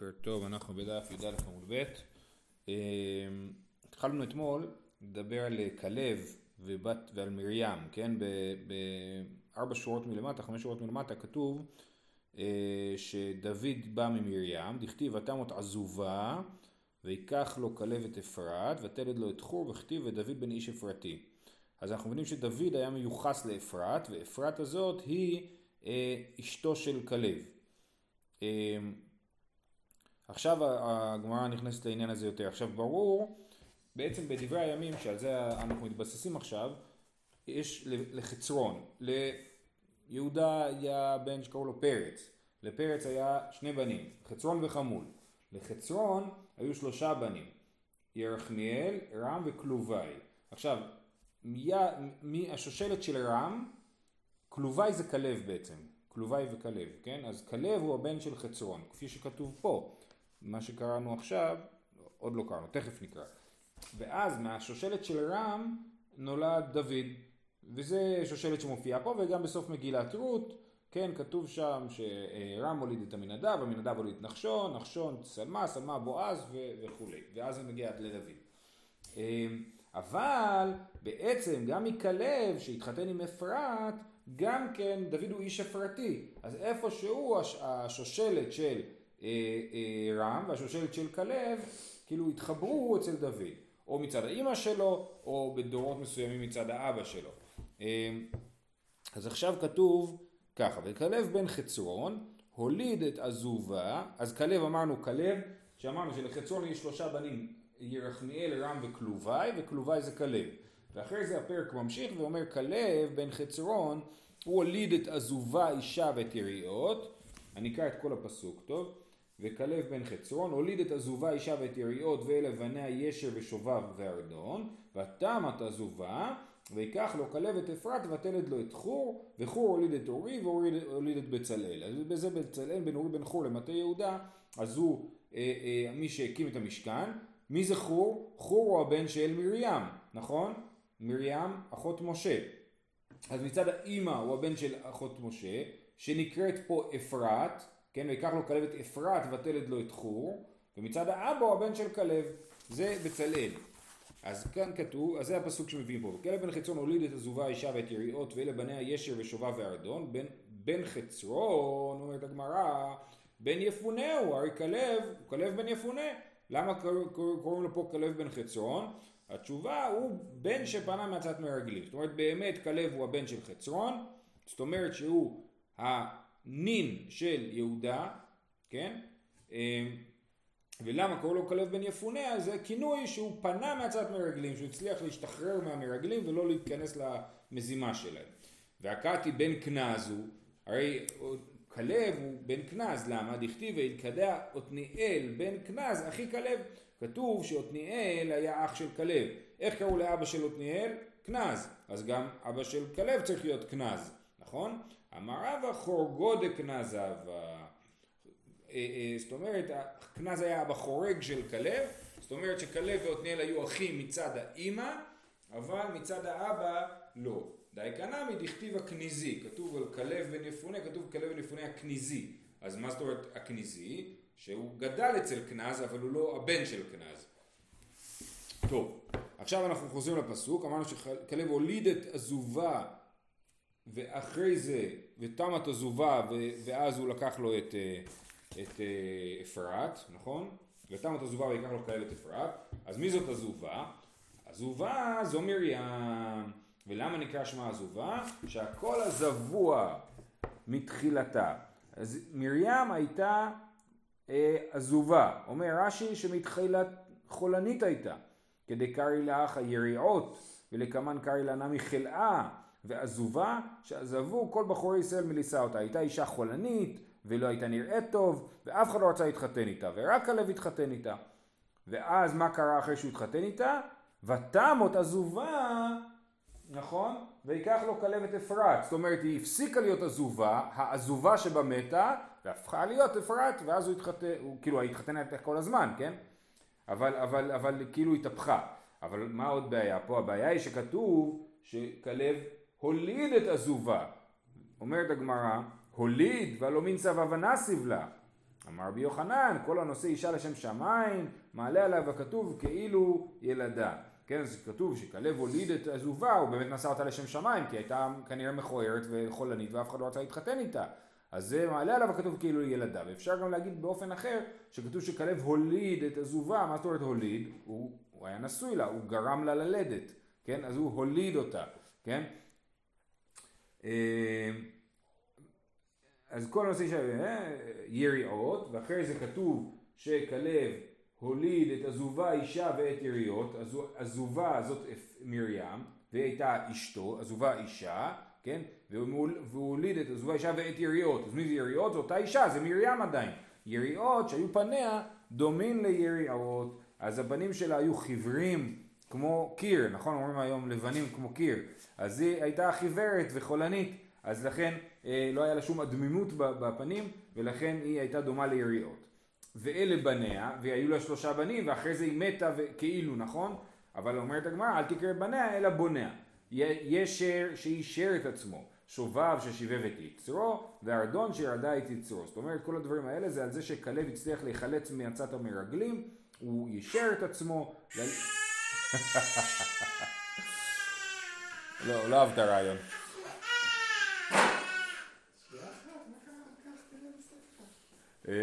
בוקר טוב, אנחנו בדף י"א עמוד ב'. אמ, התחלנו אתמול לדבר על כלב ובת ועל מרים, כן? בארבע שורות מלמטה, חמש שורות מלמטה כתוב אה, שדוד בא ממרים, דכתיב ותמות עזובה ויקח לו כלב את אפרת ותלד לו את חור וכתיב ודוד בן איש אפרתי. אז אנחנו מבינים שדוד היה מיוחס לאפרת ואפרת הזאת היא אה, אשתו של כלב. עכשיו הגמרא נכנסת לעניין הזה יותר. עכשיו ברור, בעצם בדברי הימים שעל זה אנחנו מתבססים עכשיו, יש לחצרון, ליהודה היה בן שקראו לו פרץ, לפרץ היה שני בנים, חצרון וחמול. לחצרון היו שלושה בנים, ירחמיאל, רם וכלובי. עכשיו, מי השושלת של רם, כלובי זה כלב בעצם, כלובי וכלב, כן? אז כלב הוא הבן של חצרון, כפי שכתוב פה. מה שקראנו עכשיו, עוד לא קראנו, תכף נקרא. ואז מהשושלת של רם נולד דוד, וזה שושלת שמופיעה פה וגם בסוף מגילת רות, כן, כתוב שם שרם הוליד את המנדב, המנדב הוליד את נחשון, נחשון צלמה, צלמה בועז וכולי, ואז זה מגיע עד לדוד. אמ, אבל בעצם גם מכלב שהתחתן עם אפרת, גם כן דוד הוא איש אפרתי, אז איפשהו השושלת של רם והשושלת של כלב כאילו התחברו אצל דוד, או מצד האימא שלו, או בדורות מסוימים מצד האבא שלו. אה, אז עכשיו כתוב ככה, וכלב בן חצרון הוליד את עזובה, אז כלב אמרנו כלב, שאמרנו שלחצרון יש שלושה בנים, ירחמיאל, רם וכלובי, וכלובי זה כלב. ואחרי זה הפרק ממשיך ואומר כלב בן חצרון הוא הוליד את עזובה אישה ואת יריעות, אני אקרא את כל הפסוק טוב, וכלב בן חצרון הוליד את עזובה אישה ואת יריעות ואלה בניה ישר ושובב וארדון. ותמת עזובה ויקח לו כלב את אפרת ותלד לו את חור וחור הוליד את אורי ואורי הוליד את בצלאל. אז בזה בצלאל בן אורי בן חור למטה יהודה אז הוא אה, אה, מי שהקים את המשכן. מי זה חור? חור הוא הבן של מרים נכון? מרים אחות משה. אז מצד האימא הוא הבן של אחות משה שנקראת פה אפרת כן, ויקח לו כלב את אפרת ותלד לו את חור, ומצד האבא הוא הבן של כלב, זה בצלאל. אז כאן כתוב, אז זה הפסוק שמביאים פה, כלב בן חצרון הוליד את עזובה האישה ואת יריעות ואלה בניה ישר ושובב וארדון, בן, בן חצרון, אומרת הגמרא, בן יפונה הוא, הרי כלב, הוא כלב בן יפונה, למה קוראים לו פה כלב בן חצרון? התשובה הוא בן שפנה מעצת מרגלים, זאת אומרת באמת כלב הוא הבן של חצרון, זאת אומרת שהוא נין של יהודה, כן? אמ, ולמה קוראים לו כלב בן יפונה? זה כינוי שהוא פנה מהצעת מרגלים, שהוא הצליח להשתחרר מהמרגלים ולא להיכנס למזימה שלהם. והקאתי בן כנז הוא, הרי כלב הוא בן כנז, למה? דכתיב וילכדה עתניאל בן כנז, אחי כלב. כתוב שעתניאל היה אח של כלב. איך קראו לאבא של עתניאל? כנז. אז גם אבא של כלב צריך להיות כנז, נכון? אמר רבא חורגו דקנז אבה. זאת אומרת, הקנז היה בחורג של כלב, זאת אומרת שכלב ועתניאל היו אחים מצד האימא, אבל מצד האבא לא. די קנמי דכתיב הכניזי, כתוב על כלב בן יפונה, כתוב כלב בן יפונה הכניזי. אז מה זאת אומרת הכניזי? שהוא גדל אצל כנז, אבל הוא לא הבן של כנז. טוב, עכשיו אנחנו חוזרים לפסוק, אמרנו שכלב הוליד את עזובה ואחרי זה, ותמת עזובה, ואז הוא לקח לו את, אה, את אה, אפרת, נכון? ותמת עזובה ויקח לו כאלה אפרת, אז מי זאת עזובה? עזובה זו מרים, ולמה נקרא שמה עזובה? שהכל הזבוע מתחילתה. אז מרים הייתה אה, עזובה, אומר רש"י שמתחילת חולנית הייתה, כדי קרעי לאח היריעות ולקמן קרעי לה נמי חלאה ועזובה, שעזבו כל בחורי ישראל מלישא אותה. הייתה אישה חולנית, ולא הייתה נראית טוב, ואף אחד לא רצה להתחתן איתה, ורק הלב התחתן איתה. ואז מה קרה אחרי שהוא התחתן איתה? ותמות עזובה, נכון? ויקח לו כלב את אפרת. זאת אומרת, היא הפסיקה להיות עזובה, העזובה שבה מתה, והפכה להיות אפרת, ואז הוא התחתן, הוא כאילו התחתן איתה כל הזמן, כן? אבל, אבל, אבל כאילו התהפכה. אבל מה עוד בעיה פה? הבעיה היא שכתוב שכלב הוליד את עזובה. אומרת הגמרא, הוליד ולא מין סבבה נסיב לה. אמר רבי יוחנן, כל הנושא אישה לשם שמיים, מעלה עליו הכתוב כאילו ילדה. כן, אז כתוב שכלב הוליד את עזובה, הוא באמת נשא אותה לשם שמיים, כי הייתה כנראה מכוערת וחולנית ואף אחד לא רצה להתחתן איתה. אז זה מעלה עליו הכתוב כאילו ילדה. ואפשר גם להגיד באופן אחר, שכתוב שכלב הוליד את עזובה, מה זאת אומרת הוליד? הוא, הוא היה נשוי לה, הוא גרם לה ללדת, כן? אז הוא הוליד אותה, כן? אה, אז כל הנושא של אה, יריעות, ואחרי זה כתוב שכלב הוליד את עזובה אישה ואת יריעות, עזובה זאת מרים, והיא הייתה אשתו, עזובה אישה, כן? והוא הוליד את עזובה אישה ואת יריעות. אז מי זה יריעות? זו אותה אישה, זה מרים עדיין. יריעות שהיו פניה דומים ליריעות, אז הפנים שלה היו חיוורים כמו קיר, נכון? אומרים היום לבנים כמו קיר. אז היא הייתה חיוורת וחולנית, אז לכן אה, לא היה לה שום אדמימות בפנים, ולכן היא הייתה דומה ליריעות. ואלה בניה, והיו לה שלושה בנים, ואחרי זה היא מתה כאילו, נכון? אבל אומרת הגמרא, אל תקרא בניה, אלא בוניה. ישר שאישר את עצמו, שובב ששיבב את יצרו, וארדון שירדה את יצרו. זאת אומרת, כל הדברים האלה זה על זה שכלב הצליח להיחלץ מעצת המרגלים, הוא יישר את עצמו. לא, לא אהב את הרעיון. אה,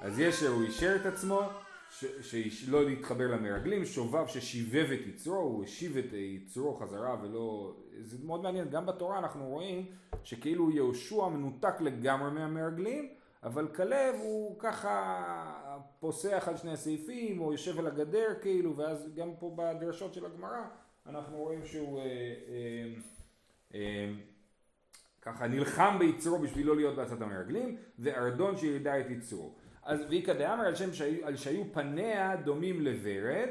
אז יש שהוא אישר את עצמו, שלא להתחבר למרגלים, שובב ששיבב את יצרו, הוא השיב את יצרו חזרה ולא... זה מאוד מעניין, גם בתורה אנחנו רואים שכאילו יהושע מנותק לגמרי מהמרגלים, אבל כלב הוא ככה פוסח על שני הסעיפים, או יושב על הגדר כאילו, ואז גם פה בדרשות של הגמרא אנחנו רואים שהוא אה, אה, אה, ככה נלחם ביצרו בשביל לא להיות בעצת המרגלים, וארדון שידע את יצרו. אז ואיכא דאמר על שהיו, על שהיו פניה דומים לוורד,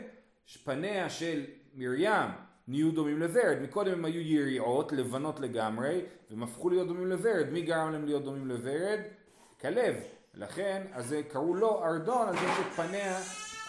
פניה של מרים נהיו דומים לוורד, מקודם הם היו יריעות, לבנות לגמרי, והם הפכו להיות דומים לוורד, מי גרם להם להיות דומים לוורד? כלב, לכן, אז קראו לו ארדון על זה שפניה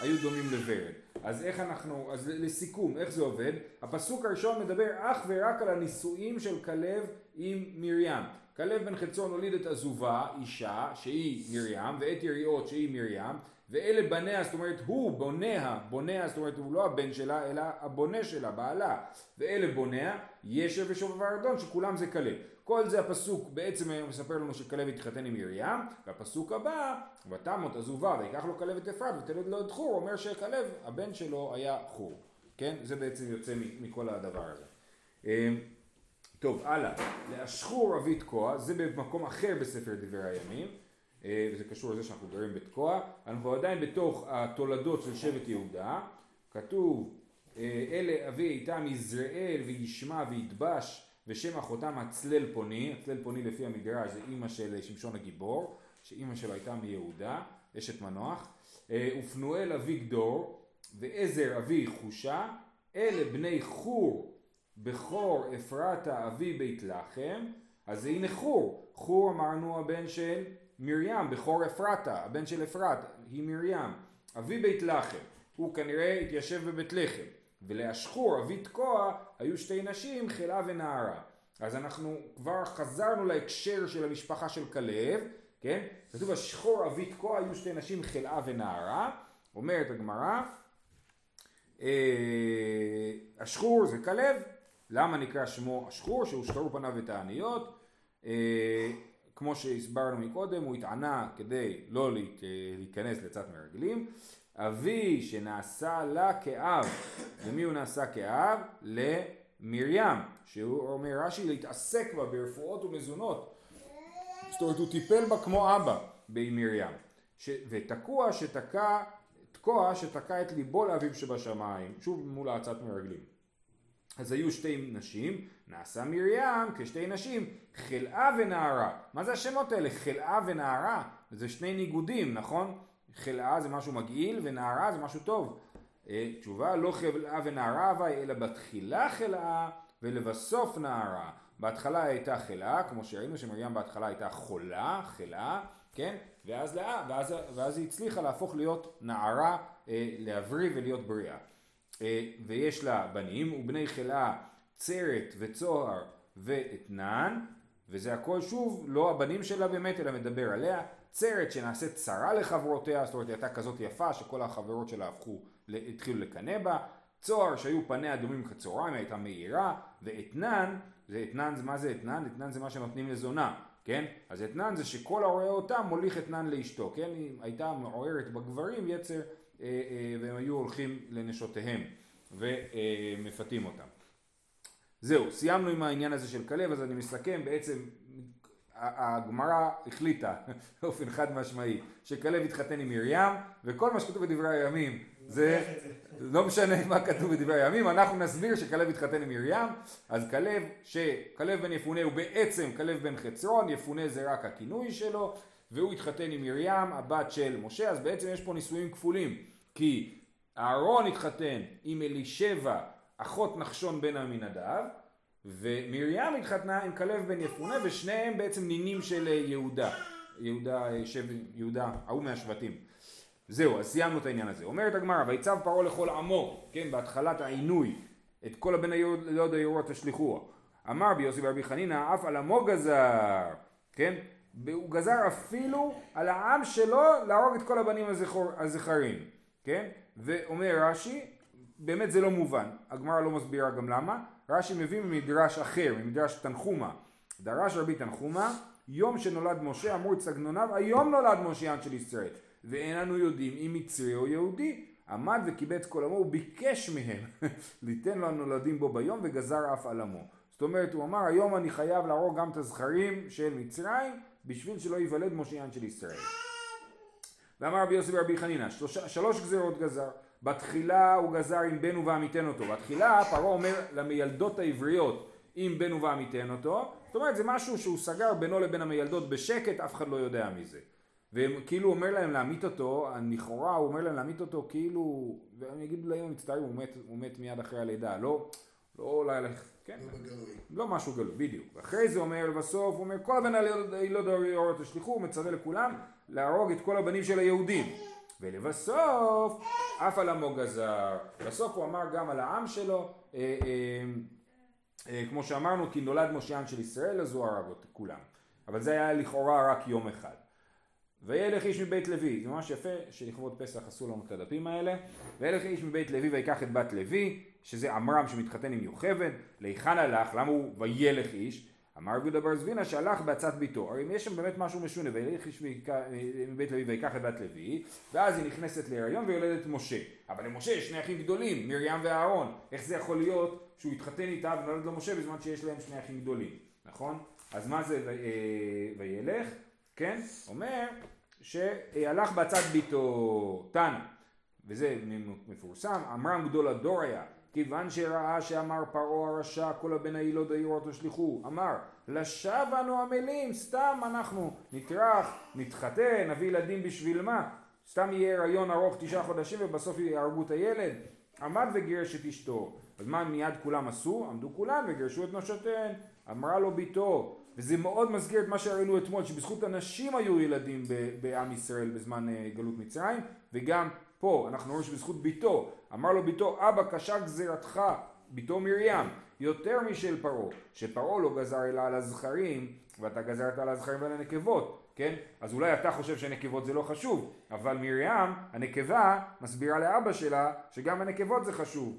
היו דומים לוורד. אז איך אנחנו, אז לסיכום, איך זה עובד? הפסוק הראשון מדבר אך ורק על הנישואים של כלב עם מרים. כלב בן חצון הוליד את עזובה, אישה, שהיא מרים, ואת יריעות שהיא מרים, ואלה בניה, זאת אומרת הוא בוניה, בוניה, זאת אומרת הוא לא הבן שלה, אלא הבונה שלה, בעלה, ואלה בוניה, ישב ושובב הארדון, שכולם זה כלב. כל זה הפסוק בעצם מספר לנו שכלב התחתן עם מרים, והפסוק הבא, ותמות עזובה ויקח לו כלב את אפרת ותלד לו את חור, אומר שכלב, הבן שלו היה חור. כן? זה בעצם יוצא מכל הדבר הזה. אמ, טוב, הלאה. לאשחור אבי תקוע, זה במקום אחר בספר דברי הימים, וזה קשור לזה שאנחנו גרים בתקוע. אנחנו עדיין בתוך התולדות של שבט יהודה. כתוב, אה, אלה אבי איתם יזרעאל וישמע וידבש ושם אחותם הצלל פוני, הצלל פוני לפי המדרש זה אימא של שמשון הגיבור, שאימא שלו הייתה מיהודה, אשת מנוח, אה, ופנואל אבי גדור, ועזר אבי חושה, אלה בני חור בכור אפרתה אבי בית לחם, אז הנה חור, חור אמרנו הבן של מרים, בכור אפרתה, הבן של אפרת, היא מרים, אבי בית לחם, הוא כנראה התיישב בבית לחם, ולאשחור אבי תקוע היו שתי נשים, חלה ונערה. אז אנחנו כבר חזרנו להקשר של המשפחה של כלב, כן? כתוב אשחור אבי תקוע היו שתי נשים, חלאה ונערה, אומרת הגמרא, אה, אשחור זה כלב, למה נקרא שמו אשחור? שהושחרו פניו ותעניות. אה, כמו שהסברנו מקודם, הוא התענה כדי לא להיכנס לצד מרגלים. אבי שנעשה לה כאב, למי הוא נעשה כאב? למרים, שהוא אומר רש"י להתעסק בה ברפואות ומזונות. זאת אומרת הוא טיפל בה כמו אבא במרים. ש... ותקוע שתקע, תקוע שתקע את ליבו לאביו שבשמיים, שוב מול האצת מרגלים. אז היו שתי נשים, נעשה מרים כשתי נשים, חלאה ונערה. מה זה השמות האלה? חלאה ונערה? זה שני ניגודים, נכון? חלאה זה משהו מגעיל ונערה זה משהו טוב. אה, תשובה, לא חלאה ונערה אבל אלא בתחילה חלאה ולבסוף נערה. בהתחלה הייתה חלאה, כמו שראינו שמרים בהתחלה הייתה חולה, חלאה, כן? ואז, ואז, ואז היא הצליחה להפוך להיות נערה, אה, להבריא ולהיות בריאה. אה, ויש לה בנים, ובני חלאה צרת וצוהר ואתנן, וזה הכל שוב לא הבנים שלה באמת, אלא מדבר עליה. עצרת שנעשית צרה לחברותיה, זאת אומרת היא הייתה כזאת יפה שכל החברות שלה הפכו, התחילו לקנא בה, צוהר שהיו פניה דומים כצהריים, הייתה מהירה, ואתנן, זה אתנן, מה זה אתנן? אתנן זה מה שנותנים לזונה, כן? אז אתנן זה שכל הרואה אותה מוליך אתנן לאשתו, כן? היא הייתה מעוררת בגברים יצר, והם היו הולכים לנשותיהם ומפתים אותם. זהו, סיימנו עם העניין הזה של כלב, אז אני מסכם, בעצם הגמרא החליטה באופן חד משמעי שכלב התחתן עם מרים וכל מה שכתוב בדברי הימים זה לא משנה מה כתוב בדברי הימים אנחנו נסביר שכלב התחתן עם מרים אז כלב שכלב בן יפונה הוא בעצם כלב בן חצרון יפונה זה רק הכינוי שלו והוא התחתן עם מרים הבת של משה אז בעצם יש פה נישואים כפולים כי אהרון התחתן עם אלישבע אחות נחשון בן עמינדב ומרים התחתנה עם כלב בן יפונה ושניהם בעצם נינים של יהודה, יהודה, שב, יהודה, ההוא מהשבטים. זהו, אז סיימנו את העניין הזה. אומרת הגמרא, ויצב פרעה לכל עמו, כן, בהתחלת העינוי, את כל הבן היהוד היורות תשליכוה. אמר ביוסי ברבי חנינא, אף על עמו גזר, כן? הוא גזר אפילו על העם שלו להרוג את כל הבנים הזכור, הזכרים, כן? ואומר רש"י, באמת זה לא מובן, הגמרא לא מסבירה גם למה, רש"י מביא ממדרש אחר, ממדרש תנחומה. דרש רבי תנחומה, יום שנולד משה אמרו את סגנוניו, היום נולד משיען של ישראל. ואין אנו יודעים אם מצרי או יהודי. עמד וקיבץ כל עמו וביקש מהם ליתן לו הנולדים בו ביום וגזר אף על עמו. זאת אומרת הוא אמר היום אני חייב להרוג גם את הזכרים של מצרים בשביל שלא ייוולד משיען של ישראל. ואמר רבי יוסי ורבי חנינא שלוש גזירות גזר בתחילה הוא גזר עם בן ובעמיתן אותו. בתחילה פרעה אומר למיילדות העבריות אם בן ובעמיתן אותו. זאת אומרת זה משהו שהוא סגר בינו לבין המיילדות בשקט, אף אחד לא יודע מזה. וכאילו אומר להם להמית אותו, לכאורה הוא אומר להם להמית אותו כאילו, ואני אגיד להם מצטערים, הוא מת, הוא מת מיד אחרי הלידה, לא, לא אולי, כן, לא בגלוי, לא משהו גלוי, בדיוק. אחרי זה אומר בסוף, הוא אומר כל הבן הילוד האורות תשליכו, הוא מצווה לכולם להרוג את כל הבנים של היהודים. ולבסוף אף על עמו גזר. בסוף הוא אמר גם על העם שלו, אה, אה, אה, כמו שאמרנו, כי נולד מושיען של ישראל, אז הוא הרג את כולם. אבל זה היה לכאורה רק יום אחד. וילך איש מבית לוי, זה ממש יפה שלכבוד פסח עשו לנו את הדפים האלה. וילך איש מבית לוי ויקח את בת לוי, שזה עמרם שמתחתן עם יוכבד, להיכן הלך, למה הוא וילך איש? אמר רבי בר זבינה שהלך בעצת ביתו. הרי אם יש שם באמת משהו משונה, וילך איש מבית לוי ויקח את בת לוי, ואז היא נכנסת להיריון ויולדת משה. אבל למשה יש שני אחים גדולים, מרים ואהרון. איך זה יכול להיות שהוא התחתן איתה ונולד לו משה בזמן שיש להם שני אחים גדולים, נכון? אז מה זה אה, וילך? כן? אומר שהלך בעצת ביתו תנא, וזה מפורסם, עמרם גדול הדור היה. כיוון שראה שאמר פרעה הרשע כל הבן הילוד היו תשליכו אמר לשווא אנו עמלים סתם אנחנו נטרח נתחתן נביא ילדים בשביל מה? סתם יהיה הריון ארוך תשעה חודשים ובסוף יהרגו את הילד. עמד וגירש את אשתו. אז מה מיד כולם עשו? עמדו כולם וגירשו את נשותיהן. אמרה לו ביתו וזה מאוד מזכיר את מה שראינו אתמול שבזכות הנשים היו ילדים בעם ישראל בזמן אה, גלות מצרים וגם פה אנחנו רואים שבזכות ביתו, אמר לו ביתו, אבא קשה גזירתך, ביתו מרים, יותר משל פרעה, שפרעה לא גזר אלא על הזכרים, ואתה גזרת על הזכרים ועל הנקבות, כן? אז אולי אתה חושב שנקבות זה לא חשוב, אבל מרים, הנקבה, מסבירה לאבא שלה שגם הנקבות זה חשוב.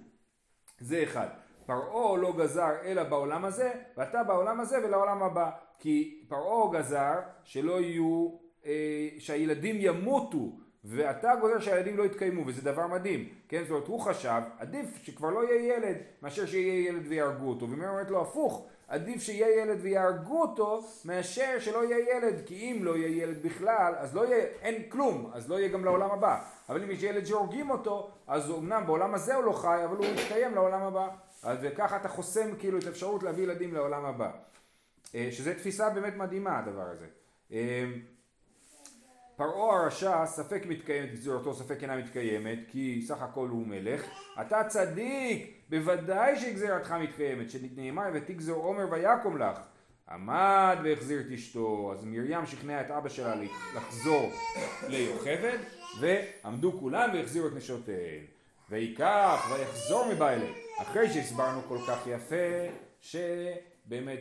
זה אחד. פרעה לא גזר אלא בעולם הזה, ואתה בעולם הזה ולעולם הבא. כי פרעה גזר שלא יהיו, אה, שהילדים ימותו ואתה גוזר שהילדים לא יתקיימו, וזה דבר מדהים, כן? זאת אומרת, הוא חשב, עדיף שכבר לא יהיה ילד, מאשר שיהיה ילד ויהרגו אותו, ומי אומרת לו הפוך, עדיף שיהיה ילד ויהרגו אותו, מאשר שלא יהיה ילד, כי אם לא יהיה ילד בכלל, אז לא יהיה, אין כלום, אז לא יהיה גם לעולם הבא. אבל אם יש ילד שהורגים אותו, אז אמנם בעולם הזה הוא לא חי, אבל הוא יתקיים לעולם הבא. אז ככה אתה חוסם כאילו את האפשרות להביא ילדים לעולם הבא. אה, שזה תפיסה באמת מדהימה הדבר הזה. אה, פרעה הרשע ספק מתקיימת גזירתו ספק אינה מתקיימת כי סך הכל הוא מלך. אתה צדיק! בוודאי שגזירתך מתקיימת שנאמר ותגזר עומר ויקום לך. עמד והחזיר את אשתו אז מרים שכנעה את אבא שלה לחזור ליוכבד ועמדו כולם והחזירו את נשותיהן ויקח ויחזור מבעלה אחרי שהסברנו כל כך יפה שבאמת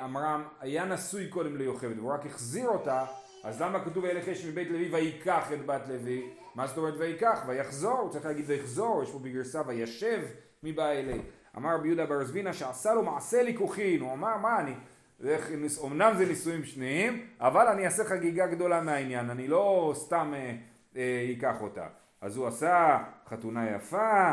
עמרם היה נשוי קודם ליוכבד והוא רק החזיר אותה אז למה כתוב וילך אש מבית לוי ויקח את בת לוי? מה זאת אומרת ויקח? ויחזור, צריך להגיד ויחזור, יש פה בגרסה וישב מבא אלי. אמר רבי יהודה בר זבינה שעשה לו מעשה ליקוחין, הוא אמר מה אני, אמנם זה נישואים שניים, אבל אני אעשה חגיגה גדולה מהעניין, אני לא סתם אה, אה, אקח אותה. אז הוא עשה חתונה יפה,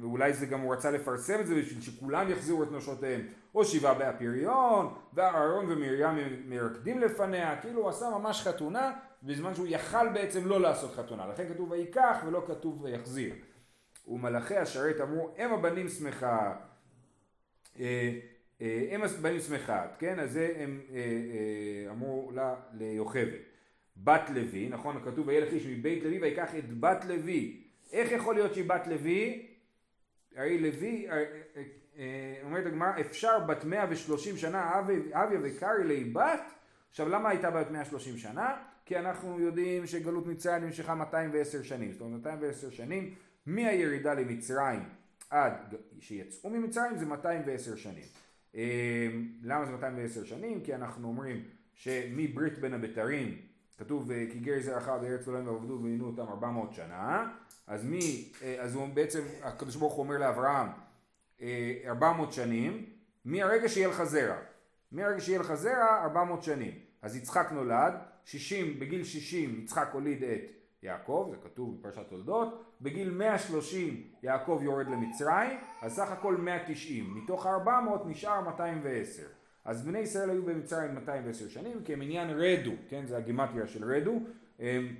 ואולי זה גם הוא רצה לפרסם את זה בשביל שכולם יחזירו את נשותיהם, או שבעה בהפריון, ואהרון ומרים מרקדים לפניה, כאילו הוא עשה ממש חתונה, בזמן שהוא יכל בעצם לא לעשות חתונה, לכן כתוב ויקח ולא כתוב ויחזיר. ומלאכי השרת אמרו אם הבנים שמחה, אה, אה, אם הבנים שמחה, כן, אז זה הם אמרו לה ליוכבת. בת לוי, נכון? כתוב וילך איש מבית לוי ויקח את בת לוי. איך יכול להיות שהיא בת לוי? הרי לוי, אה, אה, אה, אומרת הגמרא, אפשר בת 130 שנה אביה וקרעי לי בת? עכשיו למה הייתה בת 130 שנה? כי אנחנו יודעים שגלות מצרים נמשכה 210 שנים. זאת אומרת 210 שנים מהירידה למצרים עד שיצאו ממצרים זה 210 שנים. למה זה 210 שנים? כי אנחנו אומרים שמברית בין הבתרים כתוב כי גר זרעך בארץ אלוהים ועבדו ועינו אותם 400 שנה אז מי, אה, אז הוא בעצם, הקדוש ברוך הוא אומר לאברהם 400 אה, שנים מהרגע שיהיה לך זרע מהרגע שיהיה לך זרע 400 שנים אז יצחק נולד 60, בגיל 60 יצחק הוליד את יעקב, זה כתוב בפרשת תולדות, בגיל 130 יעקב יורד למצרים, אז סך הכל 190, מתוך 400 נשאר 210. אז בני ישראל היו במצרים 210 שנים, כי הם עניין רדו, כן, זה הגימטריה של רדו, אמ,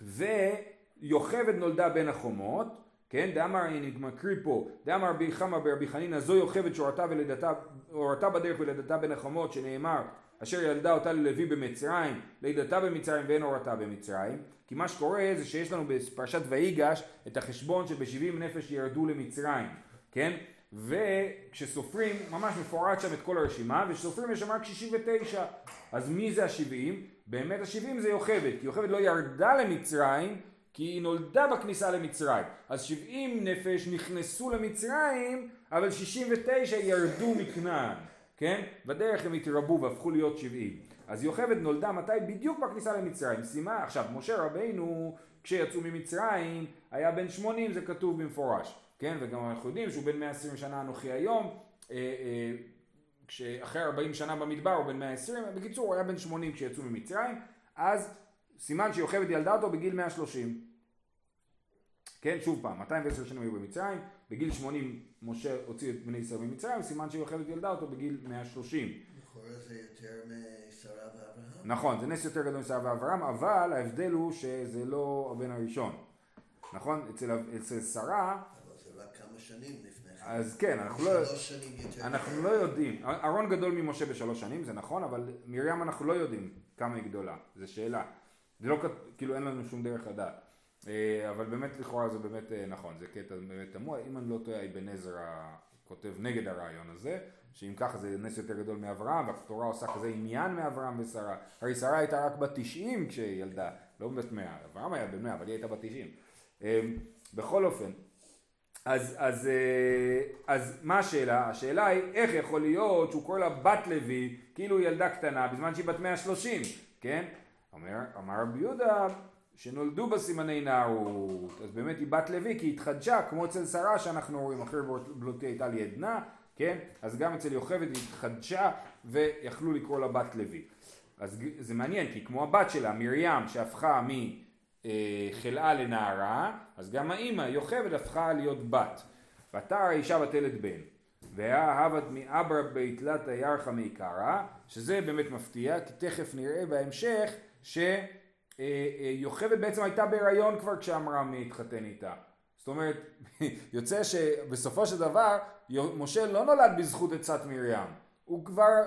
ויוכבד נולדה בין החומות, כן, דאמר, אני מקריא פה, דאמר רבי חמא ברבי חנינא זו יוכבד שהורתה ולידתה, הורתה בדרך ולידתה בין החומות, שנאמר אשר ילדה אותה ללוי במצרים, לידתה במצרים ואין הורתה במצרים, כי מה שקורה זה שיש לנו בפרשת ויגש את החשבון שבשבעים נפש ירדו למצרים, כן? וכשסופרים, ממש מפורט שם את כל הרשימה, וכשסופרים יש שם רק 69. אז מי זה ה-70? באמת ה-70 זה יוכבד, כי יוכבד לא ירדה למצרים, כי היא נולדה בכניסה למצרים. אז 70 נפש נכנסו למצרים, אבל 69 ירדו מכנען, כן? בדרך הם התרבו והפכו להיות 70. אז יוכבד נולדה מתי? בדיוק בכניסה למצרים. שימה, עכשיו, משה רבינו, כשיצאו ממצרים, היה בן 80, זה כתוב במפורש. כן, וגם אנחנו יודעים שהוא בן 120 שנה אנוכי היום, אה, אה, כשאחרי 40 שנה במדבר הוא בן 120, בקיצור הוא היה בן 80 כשיצאו ממצרים, אז סימן שיוכבד ילדה אותו בגיל 130. כן, שוב פעם, 210 שנים היו במצרים, בגיל 80 משה הוציא את בני ישראל ממצרים, סימן שיוכבד ילדה אותו בגיל 130. לכאורה זה יותר משרה ואברהם. נכון, זה נס יותר גדול משרה ואברהם, אבל ההבדל הוא שזה לא הבן הראשון. נכון? אצל, אצל שרה שנים לפני כן. אז כן, אנחנו לא, אנחנו לא יודעים. אהרון גדול ממשה בשלוש שנים, זה נכון, אבל מרים אנחנו לא יודעים כמה היא גדולה. זו שאלה. זה לא, כאילו אין לנו שום דרך לדעת. אה, אבל באמת לכאורה זה באמת אה, נכון, זה קטע באמת תמוה. אם אני לא טועה, אבן עזר כותב נגד הרעיון הזה, שאם ככה זה נס יותר גדול מאברהם, והתורה עושה כזה עניין מאברהם ושרה. הרי שרה הייתה רק בת 90 כשהיא ילדה, לא בת 100. אברהם היה בן 100, אבל היא הייתה בת 90. אה, בכל אופן, אז, אז, אה, אז מה השאלה? השאלה היא איך יכול להיות שהוא קורא לה בת לוי כאילו ילדה קטנה בזמן שהיא בת 130, כן? אומר, אמר רבי יהודה שנולדו בה סימני נערות, אז באמת היא בת לוי כי היא התחדשה כמו אצל שרה שאנחנו רואים אחרי בלותי הייתה לי עדנה, כן? אז גם אצל יוכבד היא התחדשה ויכלו לקרוא לה בת לוי. אז זה מעניין כי כמו הבת שלה מרים שהפכה מ... אה, חלאה לנערה, אז גם האימא יוכבד הפכה להיות בת. ותרא האישה בתלת בן. והאהבת מאברה ביתלתא ירחא מעיקרא, שזה באמת מפתיע, כי תכף נראה בהמשך שיוכבד אה, אה, בעצם הייתה בהיריון כבר כשעמרם התחתן איתה. זאת אומרת, יוצא שבסופו של דבר משה לא נולד בזכות עצת מרים, הוא כבר,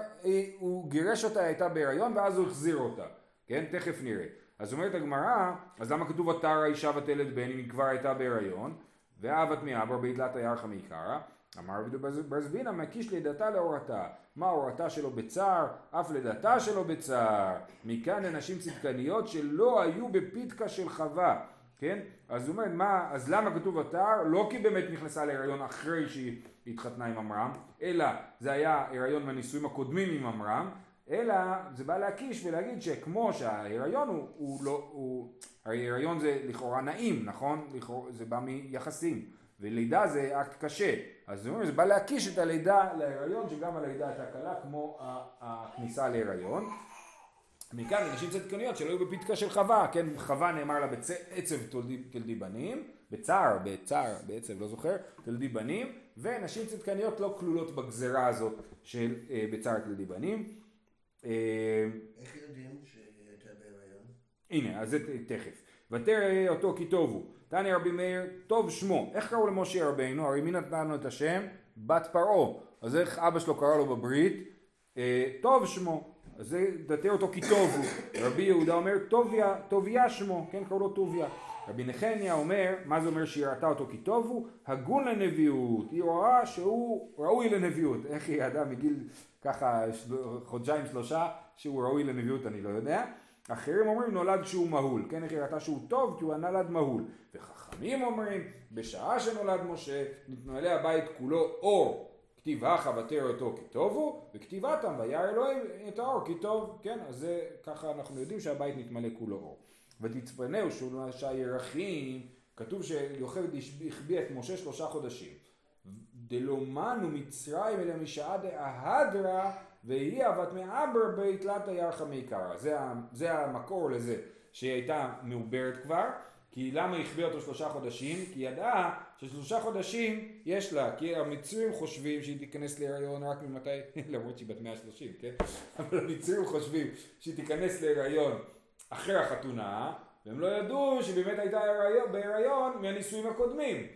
הוא גירש אותה, הייתה בהיריון ואז הוא החזיר אותה, כן? תכף נראה. אז אומרת הגמרא, אז למה כתוב ותר האישה ותלת בן אם היא כבר הייתה בהיריון? ואהבת מאבר בהתלת הירחה מעיקרא? אמר רבי ברזבינה מקיש לידתה להורתה. מה הורתה שלו בצער? אף לידתה שלו בצער. מכאן לנשים צדקניות שלא היו בפיתקה של חווה. כן? אז הוא אומר, מה, אז למה כתוב ותר? לא כי באמת נכנסה להיריון אחרי שהיא התחתנה עם עמרם, אלא זה היה הריון מהנישואים הקודמים עם עמרם, אלא זה בא להקיש ולהגיד שכמו שההיריון הוא, הוא לא, הוא, הרי הריון זה לכאורה נעים, נכון? לכאורה, זה בא מיחסים, ולידה זה אקט קשה, אז זה, אומר, זה בא להקיש את הלידה להיריון, שגם הלידה הייתה קלה כמו הכניסה להיריון. מכאן נשים צדקניות שלא היו בפתקה של חווה, כן, חווה נאמר לה בעצב תולדי בנים, בצער, בצער, בעצב, לא זוכר, תולדי בנים, ונשים צדקניות לא כלולות בגזרה הזאת של אה, בצער תולדי בנים. אה, איך יודעים שהיא הייתה בהיריון? הנה, אז זה תכף. ותראה אותו כי טוב הוא. תניא רבי מאיר, טוב שמו. איך קראו למשה רבינו? הרי מי נתן לנו את השם? בת פרעה. אז איך אבא שלו קרא לו בברית? אה, טוב שמו. אז זה דתר אותו כי טוב הוא. רבי יהודה אומר טוביה, טוביה שמו, כן קראו לו טוביה. רבי נחמיה אומר, מה זה אומר שהיא ראתה אותו כי טוב הוא? הגון לנביאות. היא רואה שהוא ראוי לנביאות. איך היא ידעה מגיל ככה חודשיים שלושה שהוא ראוי לנביאות אני לא יודע. אחרים אומרים נולד כשהוא מהול, כן איך היא ראתה שהוא טוב כי הוא נולד מהול. וחכמים אומרים בשעה שנולד משה נתנו הבית כולו אור כתיבה ותרא אותו כי טוב הוא, וכתיבתם וירא אלוהים את האור כי טוב, כן, אז זה ככה אנחנו יודעים שהבית נתמלא כולו אור. ותצפנהו שהוא נשא ירחים, כתוב שיוכבד החביא את משה שלושה חודשים. דלומנו מצרים אלא משעה דאהדרא ויהי אבת מעבר בתלת הירחה מעיקרא. זה, זה המקור לזה שהיא הייתה מעוברת כבר, כי למה החביא אותו שלושה חודשים? כי ידעה ששלושה חודשים יש לה, כי המצרים חושבים שהיא תיכנס להיריון רק ממתי, למרות שהיא בת 130, כן? אבל המצרים חושבים שהיא תיכנס להיריון אחרי החתונה, והם לא ידעו שבאמת הייתה בהיריון מהנישואים הקודמים.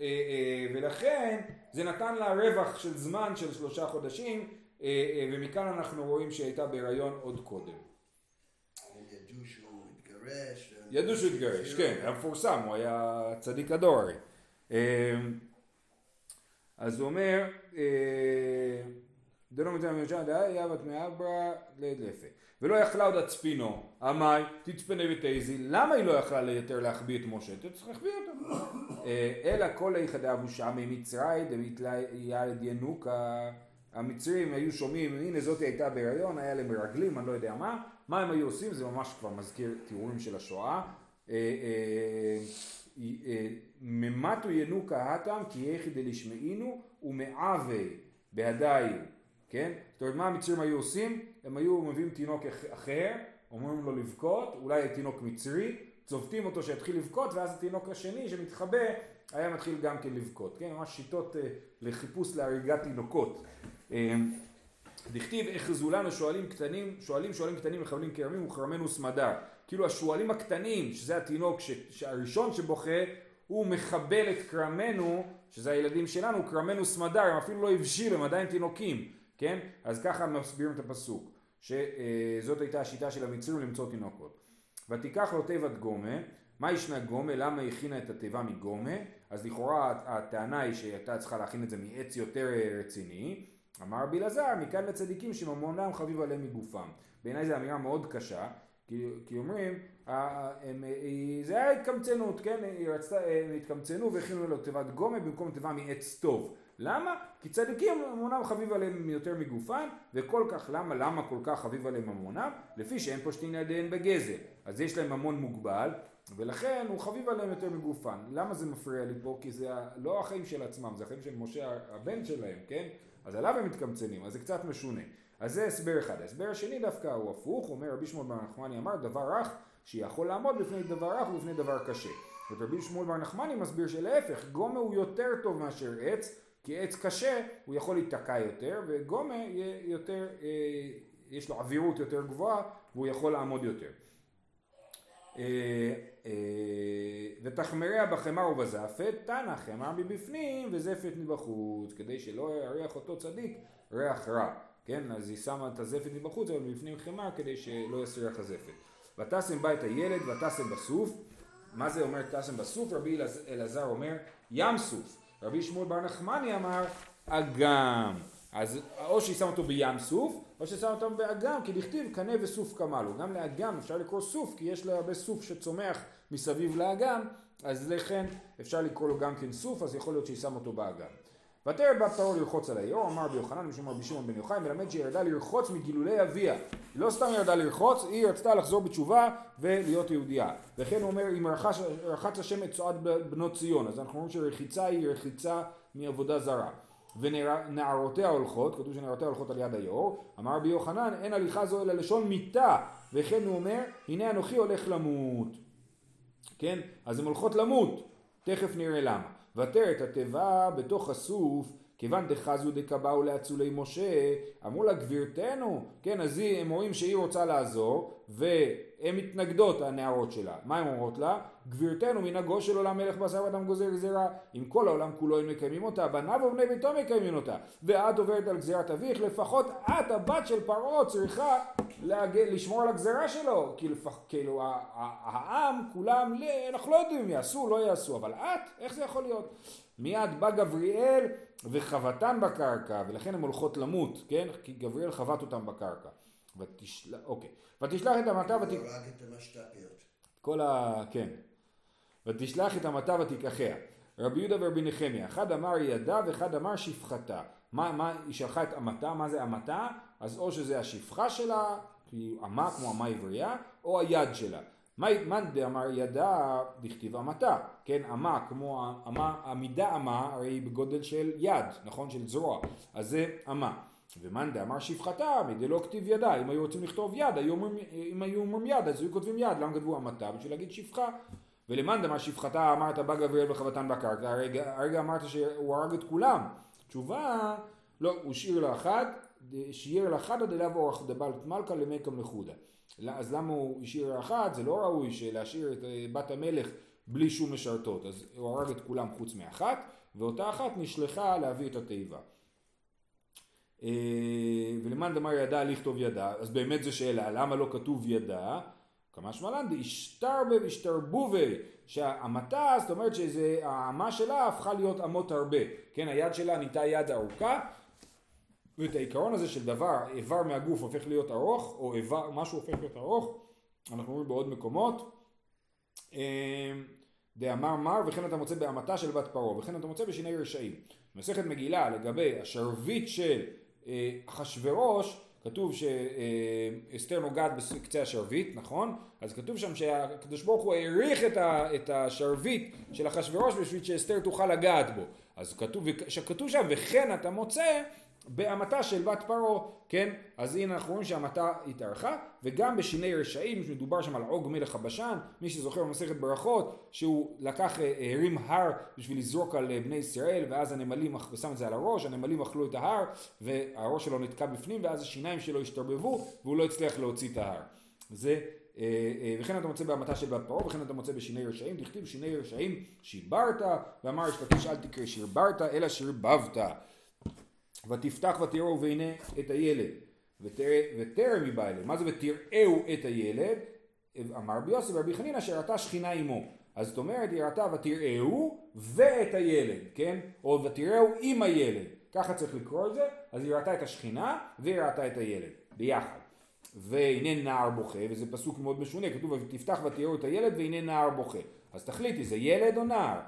אה, אה, ולכן זה נתן לה רווח של זמן של שלושה חודשים, אה, ומכאן אנחנו רואים שהיא הייתה בהיריון עוד קודם. ידעו שהוא התגרש. ידעו שהוא התגרש, כן, היה מפורסם, הוא היה צדיק הדור הרי. אז הוא אומר, דלא מצא ממשלה דהיה בת מאברה לית לפה. ולא יכלה עוד הצפינו, אמי תצפנה ותעזי, למה היא לא יכלה יותר להחביא את משה? צריך להחביא אותו. אה, אלא כל איכא דאבו שמי מצרי דמיתליה ינוקה המצרים היו שומעים, הנה זאתי הייתה בהיריון, היה להם מרגלים, אני לא יודע מה, מה הם היו עושים? זה ממש כבר מזכיר תיאורים של השואה. אה, אה, ממתו ינוקה הטם כי יחי דלשמעינו ומעווה בהדיו, כן? זאת אומרת מה המצרים היו עושים? הם היו מביאים תינוק אחר, אומרים לו לבכות, אולי תינוק מצרי, צובטים אותו שיתחיל לבכות ואז התינוק השני שמתחבא היה מתחיל גם כן לבכות, כן? ממש שיטות לחיפוש להריגת תינוקות. דכתיב אחזו לנו שואלים קטנים, שואלים שואלים קטנים מכוונים כרמים וכרמנו סמדר. כאילו השועלים הקטנים, שזה התינוק ש, שהראשון שבוכה, הוא מחבל את כרמנו, שזה הילדים שלנו, כרמנו סמדר, הם אפילו לא הבשילו, הם עדיין תינוקים, כן? אז ככה מסבירים את הפסוק, שזאת הייתה השיטה של המצרים למצוא תינוקות. ותיקח לו תיבת גומה, מה ישנה גומה? למה הכינה את התיבה מגומה? אז לכאורה הטענה היא שהייתה צריכה להכין את זה מעץ יותר רציני. אמר רבי אלעזר, מכאן לצדיקים שממונם חביב עליהם מגופם. בעיניי זו אמירה מאוד קשה, כי, כי אומרים, הם, זה היה התקמצנות, כן? היא הם התקמצנו והכינו לו תיבת גומה במקום תיבה מעץ טוב. למה? כי צדיקים ממונם חביב עליהם יותר מגופם, וכל כך, למה? למה כל כך חביב עליהם ממונם? לפי שאין פושטין ידיהם בגזל. אז יש להם ממון מוגבל, ולכן הוא חביב עליהם יותר מגופם. למה זה מפריע לי פה? כי זה לא החיים של עצמם, זה החיים של משה הבן שלהם, כן? אז עליו הם מתקמצנים, אז זה קצת משונה. אז זה הסבר אחד. ההסבר השני דווקא הוא הפוך, אומר רבי שמואל בר נחמני אמר דבר רך שיכול לעמוד בפני דבר רך ובפני דבר קשה. ורבי שמואל בר נחמני מסביר שלהפך, גומה הוא יותר טוב מאשר עץ, כי עץ קשה הוא יכול להיתקע יותר, וגומה יותר, אה, יש לו עבירות יותר גבוהה והוא יכול לעמוד יותר. אה, אה, ותחמריה בחמר ובזפת, תנא חמר מבפנים וזפת מבחוץ, כדי שלא יריח אותו צדיק ריח רע, כן? אז היא שמה את הזפת מבחוץ, אבל מבפנים חמר כדי שלא יסריח הזפת. ותשם בה את הילד ותשם בסוף, מה זה אומר תשם בסוף? רבי אלעזר אומר ים סוף. רבי שמואל בר נחמני אמר אגם. אז או שהיא שמה אותו בים סוף, או ששם אותם באגם, כי דכתיב קנה וסוף קמלו. גם לאגם אפשר לקרוא סוף, כי יש לו הרבה סוף שצומח מסביב לאגם, אז לכן אפשר לקרוא לו גם כן סוף, אז יכול להיות שהיא שם אותו באגם. ותראה בת פרעה לרחוץ על היאור, אמר רבי יוחנן משום רבי שמעון בן יוחאי, מלמד שהיא ירדה לרחוץ מגילולי אביה. לא סתם ירדה לרחוץ, היא רצתה לחזור בתשובה ולהיות יהודייה. וכן הוא אומר, אם רחץ, רחץ השם את צועד בנות ציון, אז אנחנו אומרים שרחיצה היא רחיצה מעבודה זרה. ונערותיה הולכות, כתוב שנערותיה הולכות על יד היאור, אמר רבי יוחנן, אין הליכה זו אלא לשון מיתה, וכן הוא אומר, הנה אנוכי הולך למות. כן? אז הן הולכות למות, תכף נראה למה. ותרת התיבה בתוך הסוף כיוון דחזו דקבאו לאצולי משה, אמרו לה גבירתנו, כן, אז היא, הם רואים שהיא רוצה לעזור, והן מתנגדות הנערות שלה. מה הן אומרות לה? גבירתנו מנהגו של עולם מלך בשר ודם גוזר גזירה, אם כל העולם כולו הם מקיימים אותה, בניו ובני ביתו מקיימים אותה, ואת עוברת על גזירת אביך, לפחות את הבת של פרעה צריכה להג... לשמור על הגזירה שלו, כי לפח... כאילו העם כולם, אנחנו לא יודעים אם יעשו, לא יעשו, אבל את, איך זה יכול להיות? מיד בא גבריאל וחבטן בקרקע, ולכן הן הולכות למות, כן? כי גבריאל חבט אותם בקרקע. ותשלח, אוקיי. ותשלח את המטה ות... כל ה... כן. ותשלח את המטה ותיקחיה. רבי יהודה ורבי נחמיה, אחד אמר ידה ואחד אמר שפחתה. מה, מה, היא שלחה את המטה, מה זה המטה? אז או שזה השפחה שלה, כי אמה כמו אמה עברייה, או היד שלה. מאן דאמר ידה דכתיב המתה, כן, אמה כמו אמה, המידה אמה הרי היא בגודל של יד, נכון, של זרוע, אז זה אמה. ומאן דאמר שפחתה, מדלא כתיב ידה, אם היו רוצים לכתוב יד, היו אם היו אומרים יד, אז היו כותבים יד, למה כתבו המתה? בשביל להגיד שפחה. ולמאן דאמר שפחתה אמרת בא גבריאל וחבטן בקרקע, הרגע, הרגע אמרת שהוא הרג את כולם. תשובה, לא, הוא השאיר לה אחת, שיער לה חדא דלאו אורח דבלת מלכה למקם לחודה. אז למה הוא השאיר אחת? זה לא ראוי להשאיר את אה, בת המלך בלי שום משרתות. אז הוא הרג את כולם חוץ מאחת, ואותה אחת נשלחה להביא את התיבה. אה, ולמאן דמר ידע לכתוב ידע, אז באמת זו שאלה, למה לא כתוב ידע? כמה שמלן דאשתרבה ואשתרבובי, שהמתה, זאת אומרת שהאמה שלה הפכה להיות אמות הרבה, כן, היד שלה נהייתה יד ארוכה, ואת העיקרון הזה של דבר, איבר מהגוף הופך להיות ארוך, או איבר, משהו הופך להיות ארוך, אנחנו רואים בעוד מקומות. אמ, דאמר מר וכן אתה מוצא בהמתה של בת פרעה וכן אתה מוצא בשיני רשעים. מסכת מגילה לגבי השרביט של אחשורוש כתוב שאסתר נוגעת בקצה השרביט, נכון? אז כתוב שם שהקדוש ברוך הוא העריך את השרביט של אחשורוש בשביל שאסתר תוכל לגעת בו. אז כתוב, כתוב שם וכן אתה מוצא בהמתה של בת פרעה, כן? אז הנה אנחנו רואים שהמתה התארכה, וגם בשיני רשעים, שמדובר שם על עוג מלך הבשן, מי שזוכר במסכת ברכות, שהוא לקח, אה, הרים הר בשביל לזרוק על אה, בני ישראל, ואז הנמלים, ושם את זה על הראש, הנמלים אכלו את ההר, והראש שלו נתקע בפנים, ואז השיניים שלו השתרבבו, והוא לא הצליח להוציא את ההר. זה אה, וכן אתה מוצא בהמתה של בת פרעה וכן אתה מוצא בשיני רשעים, דכתיב שיני רשעים שיברת ואמר יש לקיש אל תקרא שירברת אלא שירבבת ותפתח ותראו והנה את הילד וטרם היא באה אליהם. מה זה ותראו את הילד? אמר רבי יוסי ורבי חנינא שראתה שכינה עמו. אז זאת אומרת היא ראתה ותראו ואת הילד, כן? או ותראו עם הילד. ככה צריך לקרוא את זה. אז היא ראתה את השכינה והיא ראתה את הילד. ביחד. והנה נער בוכה, וזה פסוק מאוד משונה, כתוב ותפתח ותראו את הילד והנה נער בוכה. אז תחליטי, זה ילד או נער?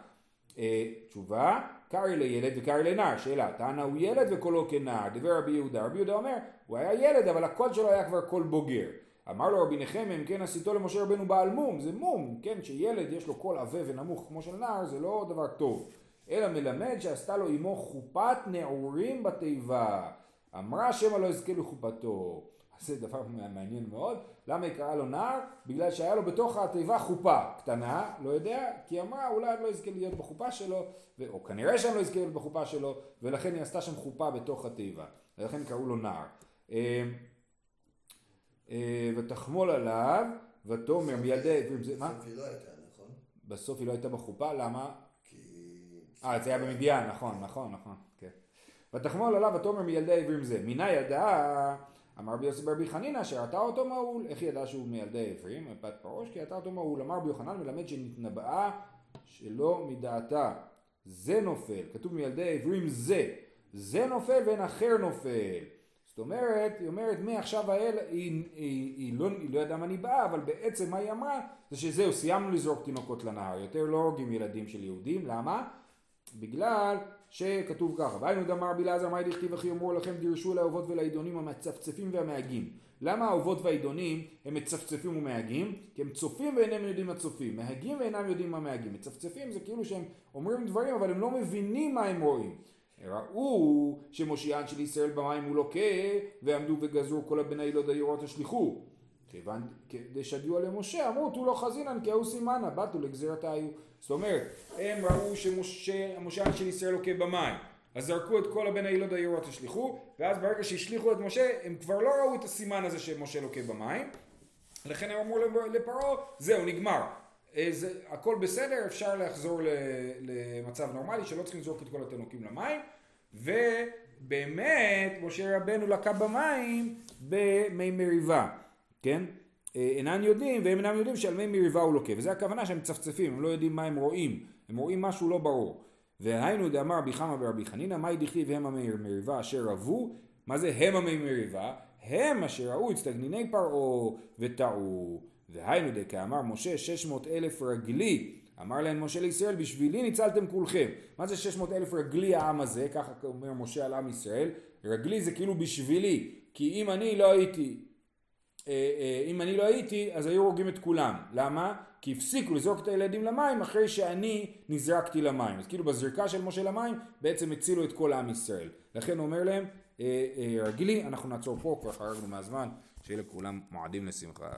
אה, תשובה, קרי ליה ילד וקרי ליה נער, שאלה, תנא הוא ילד וקולו כנער, דברי רבי יהודה, רבי יהודה אומר, הוא היה ילד אבל הקול שלו היה כבר קול בוגר. אמר לו רבי נחמיה, אם כן עשיתו למשה רבנו בעל מום, זה מום, כן, שילד יש לו קול עבה ונמוך כמו של נער, זה לא דבר טוב. אלא מלמד שעשתה לו אמו חופת נעורים בתיבה. אמרה שמא לא יזכה לחופתו. זה דבר מעניין מאוד. למה היא קראה לו נער? בגלל שהיה לו בתוך התיבה חופה קטנה, לא יודע, כי היא אמרה אולי אני לא אזכה להיות בחופה שלו, או כנראה שאני לא אזכה להיות בחופה שלו, ולכן היא עשתה שם חופה בתוך התיבה. ולכן קראו לו נער. אה, אה, ותחמול עליו, ותאמר מילדי... בסוף היא לא הייתה, נכון? בסוף היא לא הייתה בחופה, למה? אה, זה היה במדיין, נכון, נכון, נכון, כן. ותחמול עליו ותאמר מילדי עברים זה. מינה ידעה אמר רבי יוסי ברבי חנינא שראתה אותו מהול, איך ידע שהוא מילדי עברים, מפת פרוש, כי ידע אותו מהול, אמר רבי יוחנן מלמד שנתנבאה שלא מדעתה, זה נופל, כתוב מילדי עברים זה, זה נופל ואין אחר נופל. זאת אומרת, היא אומרת מעכשיו האל, היא, היא, היא, היא, לא, היא לא ידעה מה ניבאה, אבל בעצם מה היא אמרה זה שזהו, סיימנו לזרוק תינוקות לנהר, יותר לא הורגים ילדים של יהודים, למה? בגלל שכתוב ככה, והיינו דאמר רבי אלעזר מאי דכתיב אחי אמרו לכם דירשו לאהובות ולעידונים המצפצפים והמהגים. למה האהובות והעידונים הם מצפצפים ומהגים? כי הם צופים ואינם יודעים מה צופים, מהגים ואינם יודעים מה מהגים. מצפצפים זה כאילו שהם אומרים דברים אבל הם לא מבינים מה הם רואים. ראו שמושיען של ישראל במים הוא לוקה ועמדו וגזרו כל הבני הילוד היורות השליחו. כיוון דשדיוע למשה אמרו תו לא חזינן כי ההוא סימנה בתו לגזירתה היו. זאת אומרת הם ראו שמושיען של ישראל לוקה במים. אז זרקו את כל הבן הילוד היורות השליחו ואז ברגע שהשליחו את משה הם כבר לא ראו את הסימן הזה שמשה לוקה במים. לכן הם אמרו לפרעה זהו נגמר. אה, זה, הכל בסדר, אפשר לחזור למצב נורמלי שלא צריכים לזרוק את כל התינוקים למים. ובאמת משה רבנו לקה במים במי מריבה, כן? אה, אינם יודעים והם אינם יודעים שעל מי מריבה הוא לוקה. וזה הכוונה שהם מצפצפים, הם לא יודעים מה הם רואים, הם רואים משהו לא ברור. והיינו דאמר רבי חמא ורבי חנינא מאי דכתיב המי מריבה אשר רבו מה זה הם המי מריבה? הם אשר ראו הצטגניני פרעה וטעו. והיינו דקאמר משה שש מאות אלף רגלי. אמר להם משה לישראל בשבילי ניצלתם כולכם. מה זה שש מאות אלף רגלי העם הזה? ככה אומר משה על עם ישראל. רגלי זה כאילו בשבילי כי אם אני לא הייתי אם אני לא הייתי אז היו הורגים את כולם. למה? כי הפסיקו לזרוק את הילדים למים אחרי שאני נזרקתי למים. אז כאילו בזריקה של משה למים בעצם הצילו את כל עם ישראל. לכן הוא אומר להם אה, רגלי אנחנו נעצור פה כבר חרגנו מהזמן שיהיה לכולם מועדים לשמחה